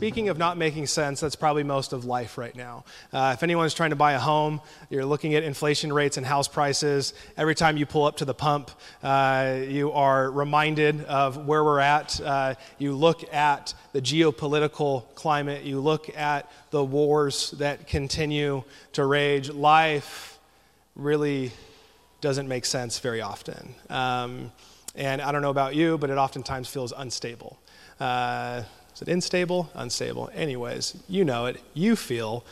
speaking of not making sense, that's probably most of life right now. Uh, if anyone's trying to buy a home, you're looking at inflation rates and house prices. Every time you pull up to the pump, uh, you are reminded of where we're at. Uh, you look at the geopolitical climate, you look at the wars that continue to rage. Life really doesn't make sense very often. Um, and I don't know about you, but it oftentimes feels unstable. Uh, is it unstable? Unstable. Anyways, you know it. You feel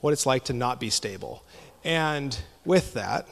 what it's like to not be stable. And with that,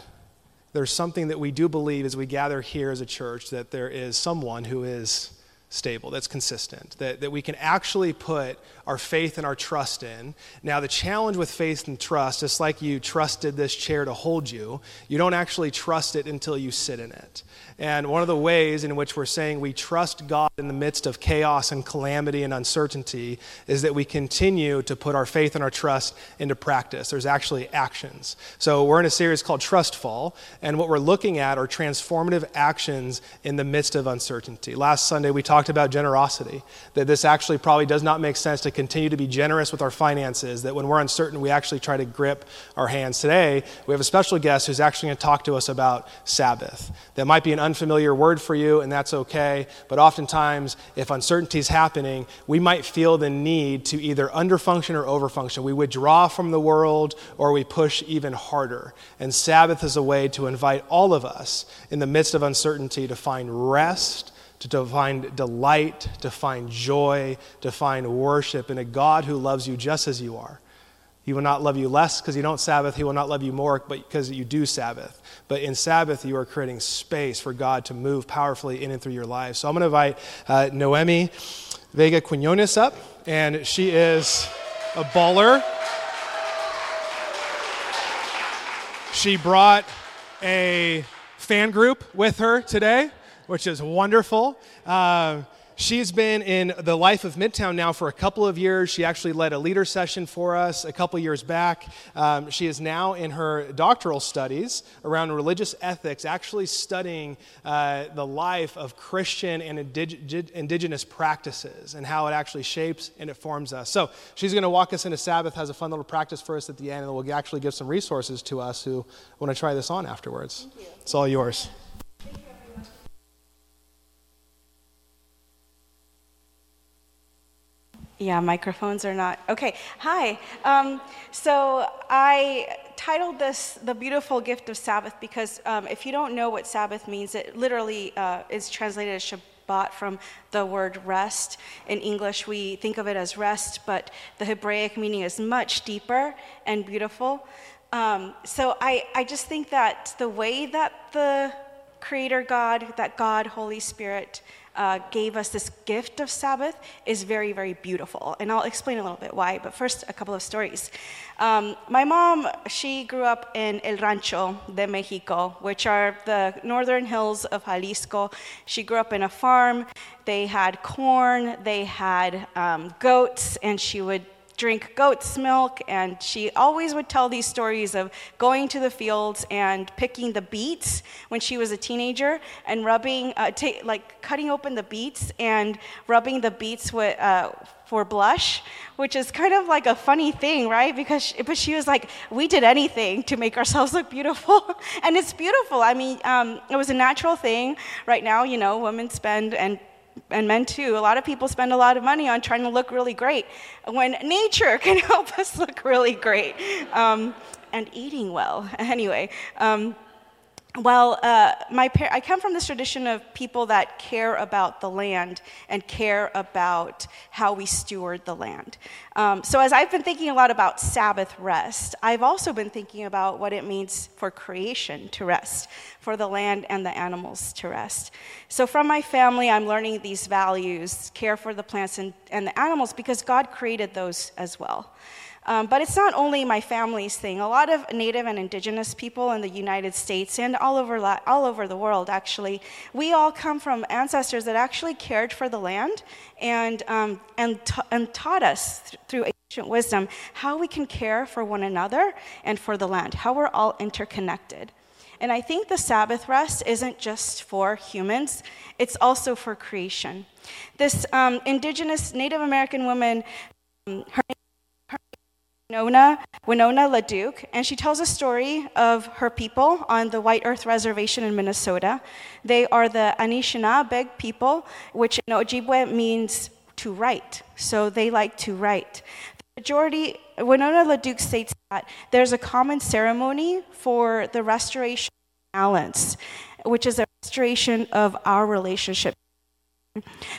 there's something that we do believe as we gather here as a church that there is someone who is stable, that's consistent, that, that we can actually put our faith and our trust in. Now, the challenge with faith and trust, just like you trusted this chair to hold you, you don't actually trust it until you sit in it. And one of the ways in which we're saying we trust God in the midst of chaos and calamity and uncertainty is that we continue to put our faith and our trust into practice. There's actually actions. So we're in a series called Trust Fall, and what we're looking at are transformative actions in the midst of uncertainty. Last Sunday we talked about generosity, that this actually probably does not make sense to continue to be generous with our finances, that when we're uncertain, we actually try to grip our hands. Today, we have a special guest who's actually going to talk to us about Sabbath. That might be an unfamiliar word for you, and that's okay. But oftentimes, if uncertainty is happening, we might feel the need to either underfunction or overfunction. We withdraw from the world or we push even harder. And Sabbath is a way to invite all of us in the midst of uncertainty to find rest to find delight, to find joy, to find worship in a God who loves you just as you are. He will not love you less because you don't Sabbath. He will not love you more but because you do Sabbath. But in Sabbath, you are creating space for God to move powerfully in and through your life. So I'm going to invite uh, Noemi Vega Quinones up, and she is a baller. She brought a fan group with her today, which is wonderful. Uh, She's been in the life of Midtown now for a couple of years. She actually led a leader session for us a couple years back. Um, she is now in her doctoral studies around religious ethics, actually studying uh, the life of Christian and indig- indigenous practices and how it actually shapes and it forms us. So she's going to walk us into Sabbath, has a fun little practice for us at the end, and will actually give some resources to us who want to try this on afterwards. It's all yours. Yeah, microphones are not. Okay, hi. Um, so I titled this The Beautiful Gift of Sabbath because um, if you don't know what Sabbath means, it literally uh, is translated as Shabbat from the word rest. In English, we think of it as rest, but the Hebraic meaning is much deeper and beautiful. Um, so I, I just think that the way that the Creator God, that God, Holy Spirit, uh, gave us this gift of Sabbath is very, very beautiful. And I'll explain a little bit why, but first, a couple of stories. Um, my mom, she grew up in El Rancho de Mexico, which are the northern hills of Jalisco. She grew up in a farm. They had corn, they had um, goats, and she would drink goat's milk, and she always would tell these stories of going to the fields and picking the beets when she was a teenager and rubbing, uh, t- like cutting open the beets and rubbing the beets with. Uh, for blush, which is kind of like a funny thing, right? Because she, but she was like, we did anything to make ourselves look beautiful, and it's beautiful. I mean, um, it was a natural thing. Right now, you know, women spend and and men too, a lot of people spend a lot of money on trying to look really great when nature can help us look really great um, and eating well. Anyway, um, well, uh, my par- I come from this tradition of people that care about the land and care about how we steward the land. Um, so, as I've been thinking a lot about Sabbath rest, I've also been thinking about what it means for creation to rest, for the land and the animals to rest. So, from my family, I'm learning these values care for the plants and, and the animals because God created those as well. Um, but it's not only my family's thing. A lot of Native and Indigenous people in the United States and all over, all over the world, actually, we all come from ancestors that actually cared for the land and, um, and, and taught us th- through ancient wisdom how we can care for one another and for the land, how we're all interconnected. And I think the Sabbath rest isn't just for humans, it's also for creation. This um, indigenous Native American woman, um, her name Winona, Winona LaDuke, and she tells a story of her people on the White Earth Reservation in Minnesota. They are the Anishinaabe people, which in Ojibwe means to write. So they like to write. The majority, Winona LaDuke states that there's a common ceremony for the restoration of balance, which is a restoration of our relationship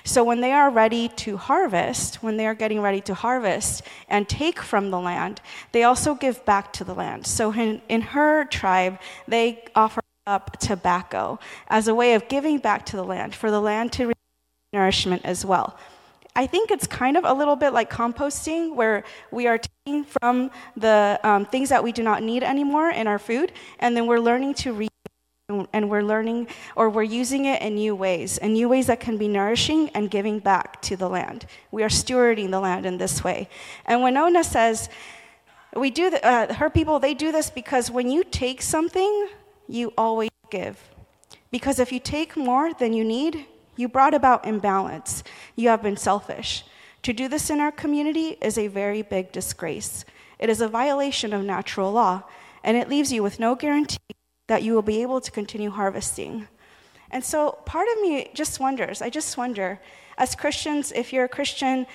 so when they are ready to harvest, when they are getting ready to harvest and take from the land, they also give back to the land. So in, in her tribe, they offer up tobacco as a way of giving back to the land, for the land to receive nourishment as well. I think it's kind of a little bit like composting, where we are taking from the um, things that we do not need anymore in our food, and then we're learning to and we're learning or we're using it in new ways, in new ways that can be nourishing and giving back to the land. We are stewarding the land in this way. And Winona says, we do the, uh, her people, they do this because when you take something, you always give. Because if you take more than you need, you brought about imbalance. You have been selfish. To do this in our community is a very big disgrace. It is a violation of natural law, and it leaves you with no guarantee that you will be able to continue harvesting. And so part of me just wonders, I just wonder, as Christians, if you're a Christian,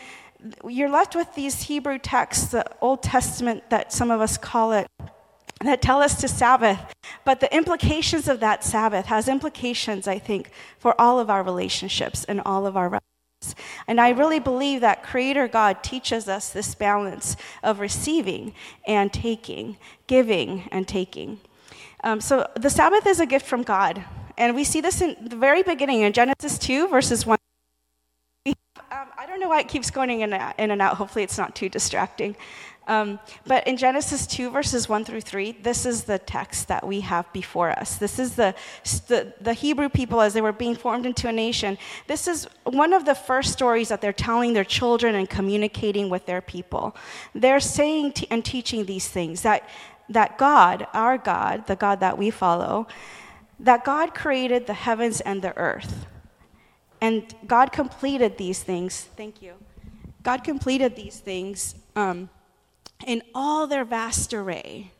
you're left with these Hebrew texts, the Old Testament that some of us call it, that tell us to Sabbath. But the implications of that Sabbath has implications, I think, for all of our relationships and all of our relationships. And I really believe that Creator God teaches us this balance of receiving and taking, giving and taking. Um, so the Sabbath is a gift from God. And we see this in the very beginning in Genesis 2, verses 1. Um, I don't know why it keeps going in and out. Hopefully, it's not too distracting. Um, but in Genesis 2, verses 1 through 3, this is the text that we have before us. This is the, the, the, Hebrew people as they were being formed into a nation. This is one of the first stories that they're telling their children and communicating with their people. They're saying t- and teaching these things that that God, our God, the God that we follow, that God created the heavens and the earth. And God completed these things. Thank you. God completed these things um, in all their vast array.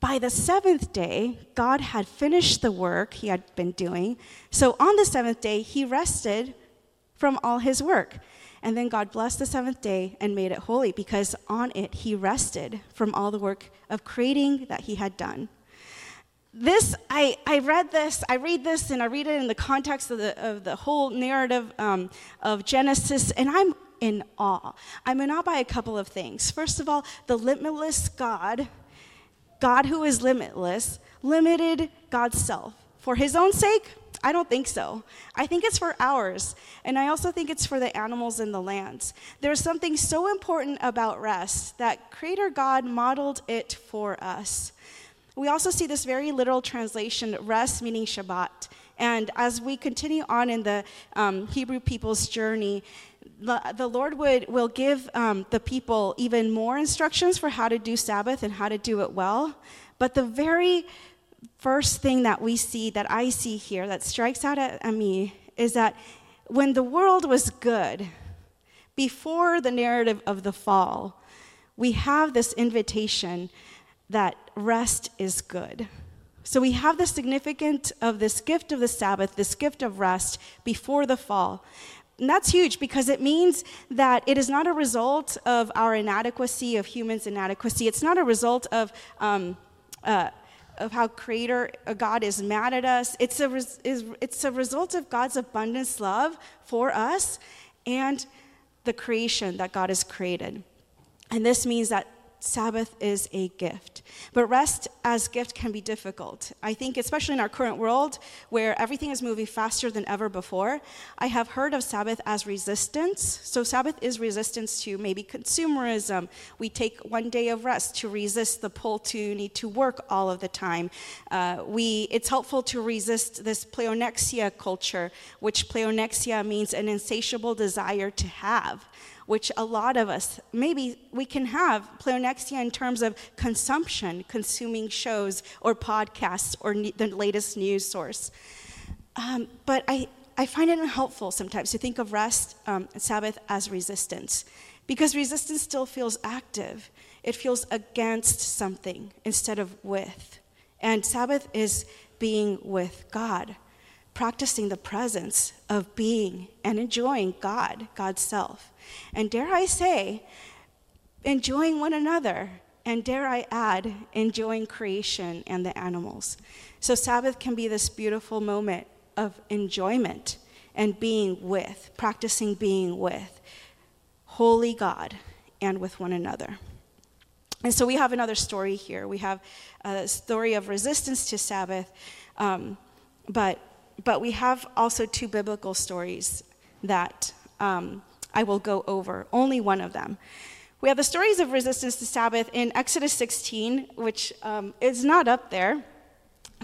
By the seventh day, God had finished the work he had been doing. So on the seventh day, he rested from all his work. And then God blessed the seventh day and made it holy because on it he rested from all the work of creating that he had done. This, I, I read this, I read this, and I read it in the context of the, of the whole narrative um, of Genesis, and I'm in awe. I'm in awe by a couple of things. First of all, the limitless God, God who is limitless, limited God's self. For his own sake, I don't think so. I think it's for ours. And I also think it's for the animals in the lands. There's something so important about rest that Creator God modeled it for us. We also see this very literal translation, rest meaning Shabbat. And as we continue on in the um, Hebrew people's journey, the, the Lord would, will give um, the people even more instructions for how to do Sabbath and how to do it well. But the very first thing that we see, that I see here, that strikes out at, me, is that when the world was good, before the narrative of the fall, we have this invitation that rest is good. So we have the significance of this gift of the Sabbath, this gift of rest before the fall. And that's huge because it means that it is not a result of our inadequacy, of humans' inadequacy. It's not a result of um, uh, of how creator uh, God is mad at us. It's a, res, is, it's a result of God's abundance love for us and the creation that God has created. And this means that Sabbath is a gift. But rest as gift can be difficult. I think, especially in our current world where everything is moving faster than ever before, I have heard of Sabbath as resistance. So, Sabbath is resistance to maybe consumerism. We take one day of rest to resist the pull to need to work all of the time. Uh, we, it's helpful to resist this pleonexia culture, which pleonexia means an insatiable desire to have which a lot of us, maybe we can have pleonexia in terms of consumption, consuming shows or podcasts or ne- the latest news source. Um, but I, I find it unhelpful sometimes to think of rest, um, Sabbath, as resistance, because resistance still feels active. It feels against something instead of with. And Sabbath is being with God, practicing the presence of being and enjoying God, God's self. And dare I say, enjoying one another. And dare I add, enjoying creation and the animals. So, Sabbath can be this beautiful moment of enjoyment and being with, practicing being with holy God and with one another. And so we have another story here. We have a story of resistance to Sabbath, um, but, but we have also two biblical stories that um, I will go over, only one of them. We have the stories of resistance to Sabbath in Exodus 16, which um, is not up there.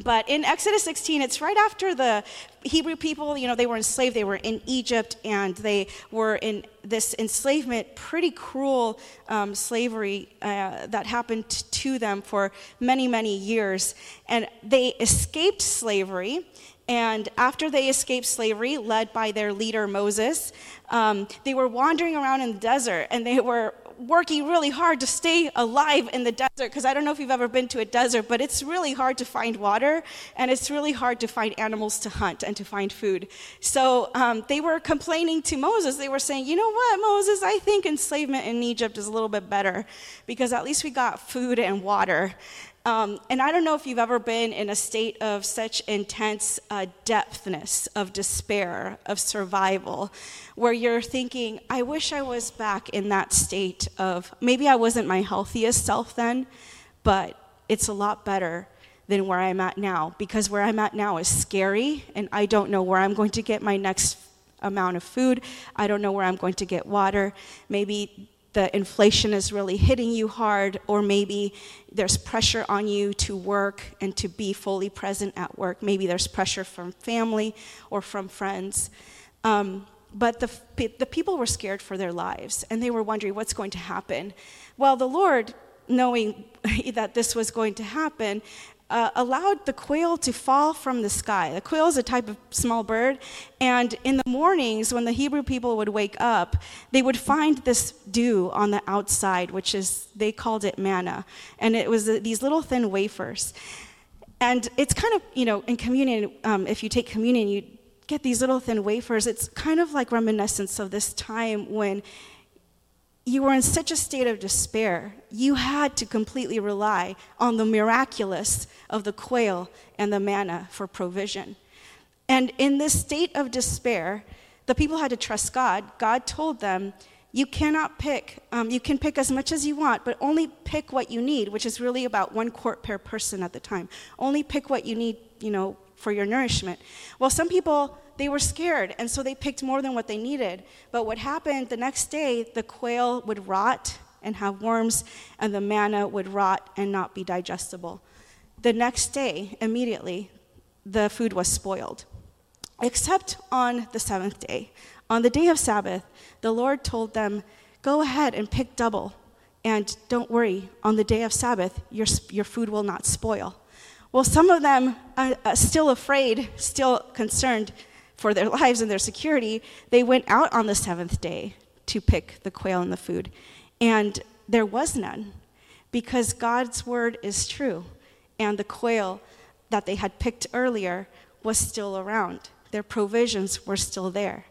But in Exodus 16, it's right after the Hebrew people, you know, they were enslaved. They were in Egypt and they were in this enslavement, pretty cruel um, slavery uh, that happened to them for many, many years. And they escaped slavery. And after they escaped slavery, led by their leader Moses, um, they were wandering around in the desert and they were working really hard to stay alive in the desert because I don't know if you've ever been to a desert, but it's really hard to find water and it's really hard to find animals to hunt and to find food. So um, they were complaining to Moses. They were saying, You know what, Moses, I think enslavement in Egypt is a little bit better because at least we got food and water. Um, and I don't know if you've ever been in a state of such intense uh, depthness of despair, of survival, where you're thinking, I wish I was back in that state of maybe I wasn't my healthiest self then, but it's a lot better than where I'm at now because where I'm at now is scary and I don't know where I'm going to get my next amount of food. I don't know where I'm going to get water. Maybe the inflation is really hitting you hard, or maybe there's pressure on you to work and to be fully present at work. Maybe there's pressure from family or from friends. Um, but the, the people were scared for their lives, and they were wondering what's going to happen. Well, the Lord, knowing that this was going to happen, uh, allowed the quail to fall from the sky. The quail is a type of small bird, and in the mornings when the Hebrew people would wake up, they would find this dew on the outside, which is, they called it manna, and it was uh, these little thin wafers. And it's kind of, you know, in communion, um, if you take communion, you get these little thin wafers. It's kind of like reminiscence of this time when you were in such a state of despair, you had to completely rely on the miraculous of the quail and the manna for provision. And in this state of despair, the people had to trust God. God told them, You cannot pick, um, you can pick as much as you want, but only pick what you need, which is really about one quart per person at the time. Only pick what you need, you know, for your nourishment. Well, some people they were scared, and so they picked more than what they needed. But what happened the next day, the quail would rot and have worms, and the manna would rot and not be digestible. The next day, immediately, the food was spoiled. Except on the seventh day. On the day of Sabbath, the Lord told them, Go ahead and pick double, and don't worry, on the day of Sabbath, your, your food will not spoil. Well, some of them, uh, uh, still afraid, still concerned, for their lives and their security, they went out on the seventh day to pick the quail and the food. And there was none because God's word is true. And the quail that they had picked earlier was still around, their provisions were still there.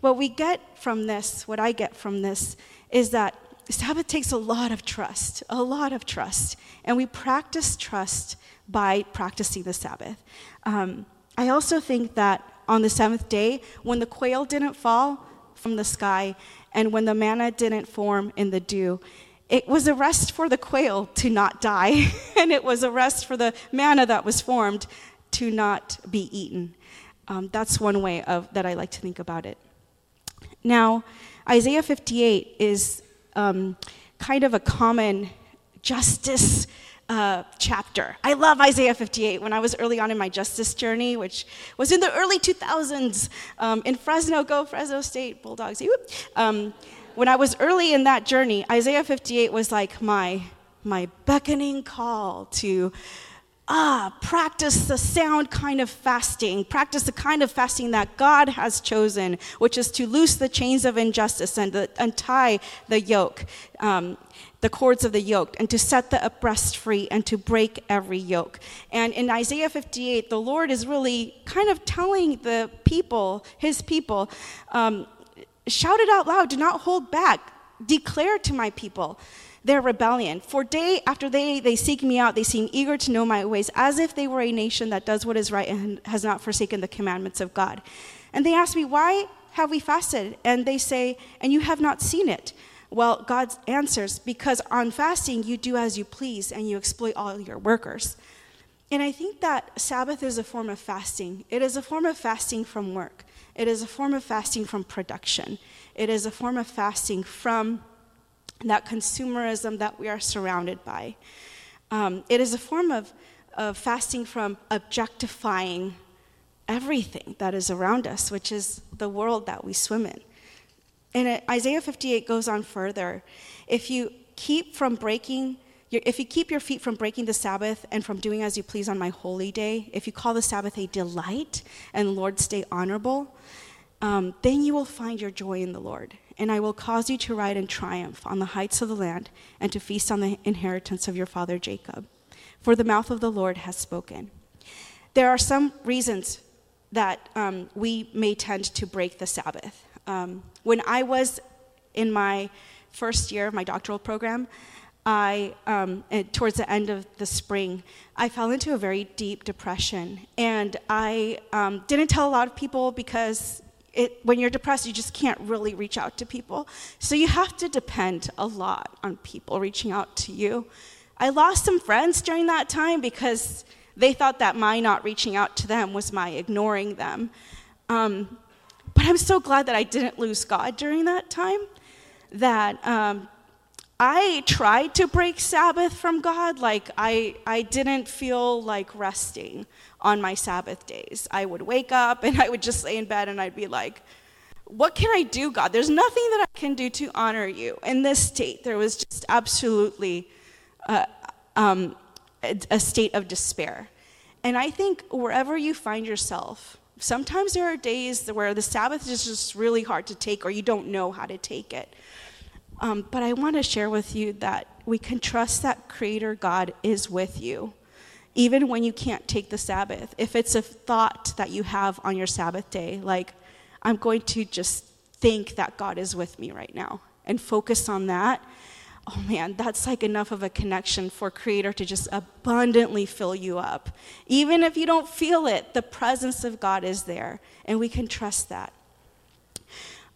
What we get from this, what I get from this, is that Sabbath takes a lot of trust, a lot of trust. And we practice trust by practicing the Sabbath. Um, I also think that on the seventh day, when the quail didn't fall from the sky and when the manna didn't form in the dew, it was a rest for the quail to not die, and it was a rest for the manna that was formed to not be eaten. Um, that's one way of, that I like to think about it. Now, Isaiah 58 is um, kind of a common justice uh, chapter. I love Isaiah 58. When I was early on in my justice journey, which was in the early 2000s um, in Fresno, go Fresno State Bulldogs. Um, when I was early in that journey, Isaiah 58 was like my, my beckoning call to ah, practice the sound kind of fasting, practice the kind of fasting that God has chosen, which is to loose the chains of injustice and to untie the yoke, um, the cords of the yoke, and to set the oppressed free and to break every yoke. And in Isaiah 58, the Lord is really kind of telling the people, his people, um, shout it out loud, do not hold back, declare to my people their rebellion. For day after day they seek me out, they seem eager to know my ways, as if they were a nation that does what is right and has not forsaken the commandments of God. And they ask me, Why have we fasted? And they say, And you have not seen it. Well, God answers, Because on fasting you do as you please and you exploit all your workers. And I think that Sabbath is a form of fasting. It is a form of fasting from work. It is a form of fasting from production. It is a form of fasting from that consumerism that we are surrounded by. Um, it is a form of, of fasting from objectifying everything that is around us, which is the world that we swim in. And Isaiah 58 goes on further. If you keep from breaking, your, if you keep your feet from breaking the Sabbath and from doing as you please on my holy day, if you call the Sabbath a delight and Lord's day honorable, um, then you will find your joy in the Lord and I will cause you to ride in triumph on the heights of the land and to feast on the inheritance of your father Jacob. For the mouth of the Lord has spoken. There are some reasons that um, we may tend to break the Sabbath. Um, when I was in my first year of my doctoral program, I, um, towards the end of the spring, I fell into a very deep depression. And I um, didn't tell a lot of people because it, when you're depressed, you just can't really reach out to people. So you have to depend a lot on people reaching out to you. I lost some friends during that time because they thought that my not reaching out to them was my ignoring them. Um, but I'm so glad that I didn't lose God during that time. That um, I tried to break Sabbath from God. Like, I, I didn't feel like resting on my Sabbath days. I would wake up and I would just lay in bed and I'd be like, What can I do, God? There's nothing that I can do to honor you. In this state, there was just absolutely uh, um, a, a state of despair. And I think wherever you find yourself, sometimes there are days where the Sabbath is just really hard to take or you don't know how to take it. Um, but I want to share with you that we can trust that Creator God is with you, even when you can't take the Sabbath. If it's a thought that you have on your Sabbath day, like, I'm going to just think that God is with me right now and focus on that. Oh man, that's like enough of a connection for Creator to just abundantly fill you up. Even if you don't feel it, the presence of God is there, and we can trust that.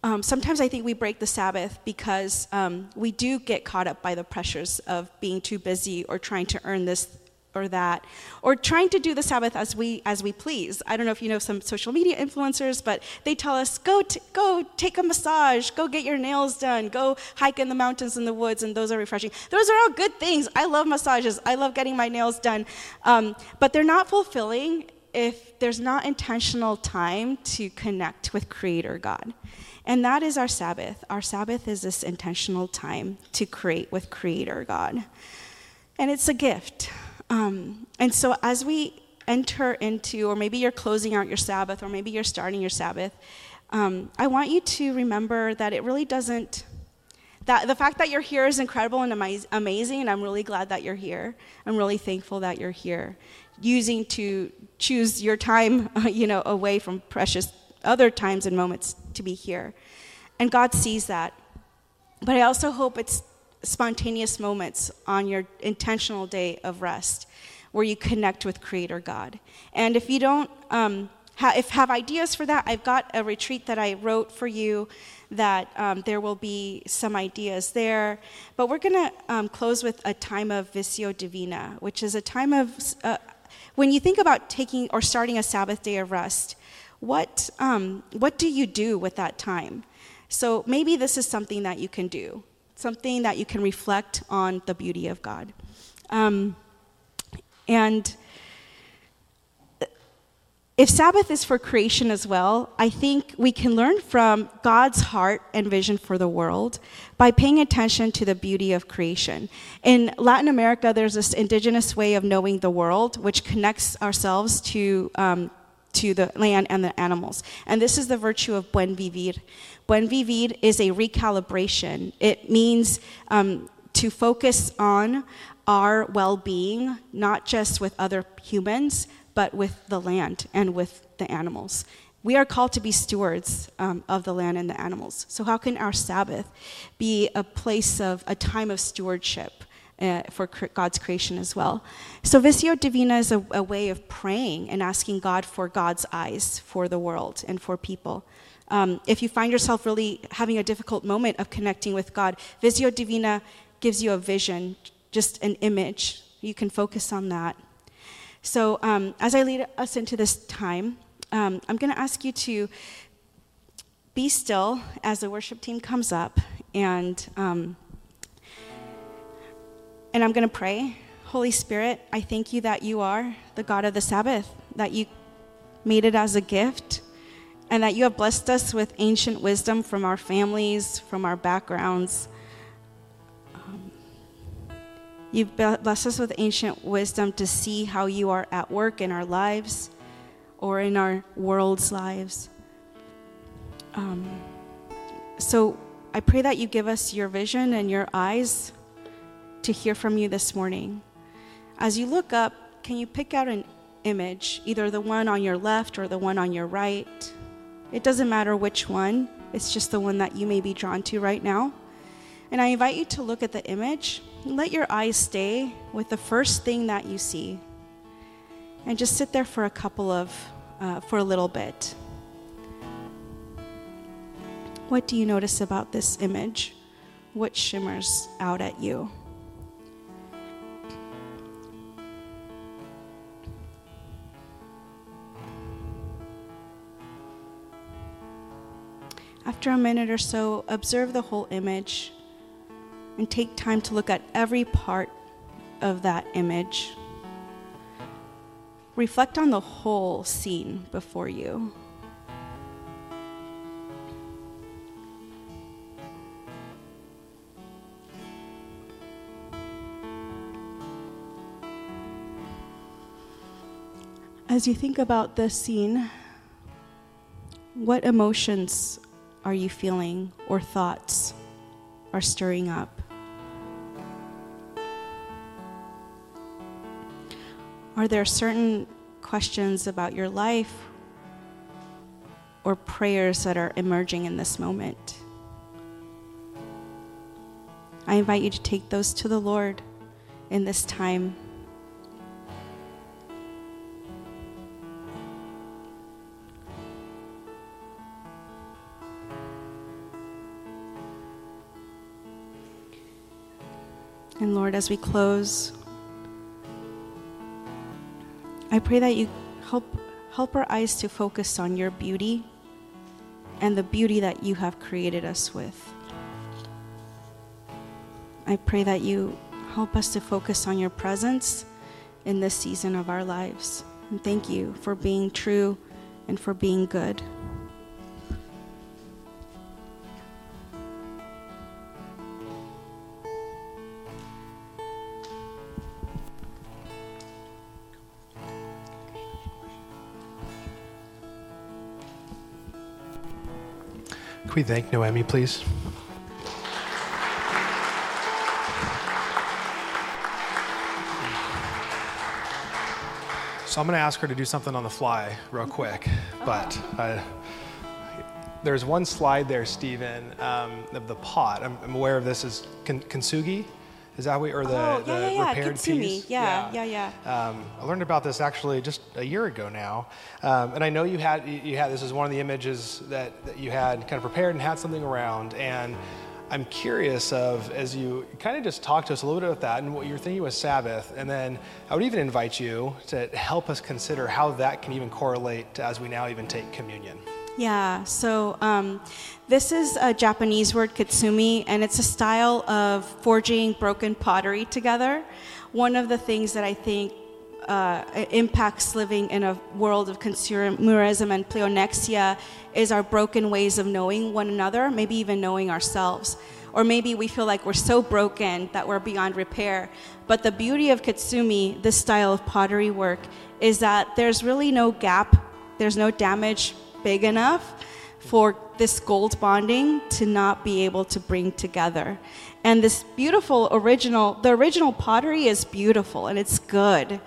Um, sometimes I think we break the Sabbath because um, we do get caught up by the pressures of being too busy or trying to earn this or that, or trying to do the Sabbath as we as we please. I don't know if you know some social media influencers, but they tell us go t- go take a massage, go get your nails done, go hike in the mountains and the woods, and those are refreshing. Those are all good things. I love massages. I love getting my nails done, um, but they're not fulfilling if there's not intentional time to connect with Creator God. And that is our Sabbath. Our Sabbath is this intentional time to create with Creator God. And it's a gift. Um, and so as we enter into, or maybe you're closing out your Sabbath, or maybe you're starting your Sabbath, um, I want you to remember that it really doesn't. That the fact that you're here is incredible and amazing, and I'm really glad that you're here. I'm really thankful that you're here, using to choose your time, you know, away from precious other times and moments to be here. And God sees that. But I also hope it's spontaneous moments on your intentional day of rest where you connect with Creator God. And if you don't, um, ha- if have ideas for that, I've got a retreat that I wrote for you that um, there will be some ideas there. But we're going to um, close with a time of Visio Divina, which is a time of, uh, when you think about taking or starting a Sabbath day of rest, what, um, what do you do with that time? So maybe this is something that you can do, something that you can reflect on the beauty of God. Um, and if Sabbath is for creation as well, I think we can learn from God's heart and vision for the world by paying attention to the beauty of creation. In Latin America, there's this indigenous way of knowing the world, which connects ourselves to, um, to the land and the animals. And this is the virtue of buen vivir. Buen vivir is a recalibration, it means um, to focus on our well being, not just with other humans but with the land and with the animals. We are called to be stewards um, of the land and the animals. So, how can our Sabbath be a place of a time of stewardship uh, for cr- God's creation as well? So, Visio Divina is a, a way of praying and asking God for God's eyes for the world and for people. Um, if you find yourself really having a difficult moment of connecting with God, Visio Divina gives you a vision, just an image. You can focus on that. So, um, as I lead us into this time, um, I'm going to ask you to be still as the worship team comes up, and um, and I'm going to pray. Holy Spirit, I thank you that you are the God of the Sabbath, that you made it as a gift, and that you have blessed us with ancient wisdom from our families, from our backgrounds You've blessed us with ancient wisdom to see how you are at work in our lives or in our world's lives. Um, so I pray that you give us your vision and your eyes to hear from you this morning. As you look up, can you pick out an image, either the one on your left or the one on your right? It doesn't matter which one, it's just the one that you may be drawn to right now. And I invite you to look at the image let your eyes stay with the first thing that you see. And just sit there for a couple of, uh, for a little bit. What do you notice about this image? What shimmers out at you? After a minute or so, observe the whole image and take time to look at every part of that image. Reflect on the whole scene before you. As you think about this scene, what emotions are you feeling or thoughts are stirring up? Are there certain questions about your life or prayers that are emerging in this moment? I invite you to take those to the Lord in this time. And Lord, as we close, I pray that you help help our eyes to focus on your beauty and the beauty that you have created us with. I pray that you help us to focus on your presence in this season of our lives. And thank you for being true and for being good. We thank Noemi, please? So I'm going to ask her to do something on the fly real quick, but uh, there's one slide there, Stephen, um, of the pot. I'm, I'm, aware of this as kintsugi. Is that what, or the, oh, yeah, the yeah, repaired Kitsumi. piece? Yeah, yeah, yeah. yeah. Um, I learned about this actually just a year ago now, um, and I know you had you had this is one of the images that, that you had kind of prepared and had something around, and I'm curious of as you kind of just talk to us a little bit about that and what you're thinking with Sabbath, and then I would even invite you to help us consider how that can even correlate to as we now even take communion. Yeah, so um, this is a Japanese word, kitsumi, and it's a style of forging broken pottery together. One of the things that I think uh, impacts living in a world of consumerism and pleonexia is our broken ways of knowing one another, maybe even knowing ourselves. Or maybe we feel like we're so broken that we're beyond repair. But the beauty of Kitsumi, this style of pottery work, is that there's really no gap, there's no damage big enough for this gold bonding to not be able to bring together. And this beautiful original, the original pottery is beautiful and it's good.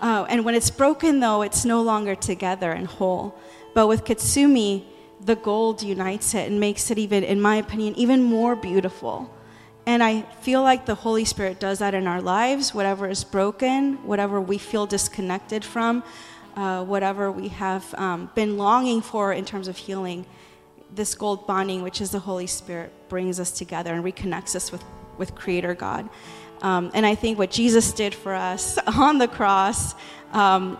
Uh, and when it's broken, though, it's no longer together and whole. But with Kitsumi, the gold unites it and makes it even, in my opinion, even more beautiful. And I feel like the Holy Spirit does that in our lives. Whatever is broken, whatever we feel disconnected from, uh, whatever we have um, been longing for in terms of healing, this gold bonding, which is the Holy Spirit, brings us together and reconnects us with, with Creator God. Um, and I think what Jesus did for us on the cross, um,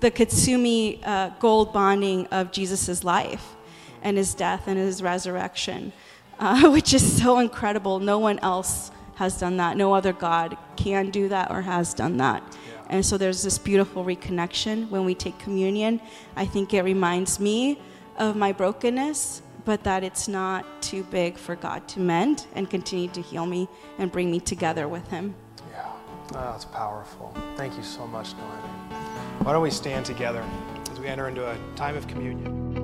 the Katsumi uh, gold bonding of Jesus' life and his death and his resurrection, uh, which is so incredible. No one else has done that. No other God can do that or has done that. And so there's this beautiful reconnection when we take communion. I think it reminds me of my brokenness, but that it's not too big for God to mend and continue to heal me and bring me together with Him. Yeah, oh, that's powerful. Thank you so much, Noemi. Why don't we stand together as we enter into a time of communion?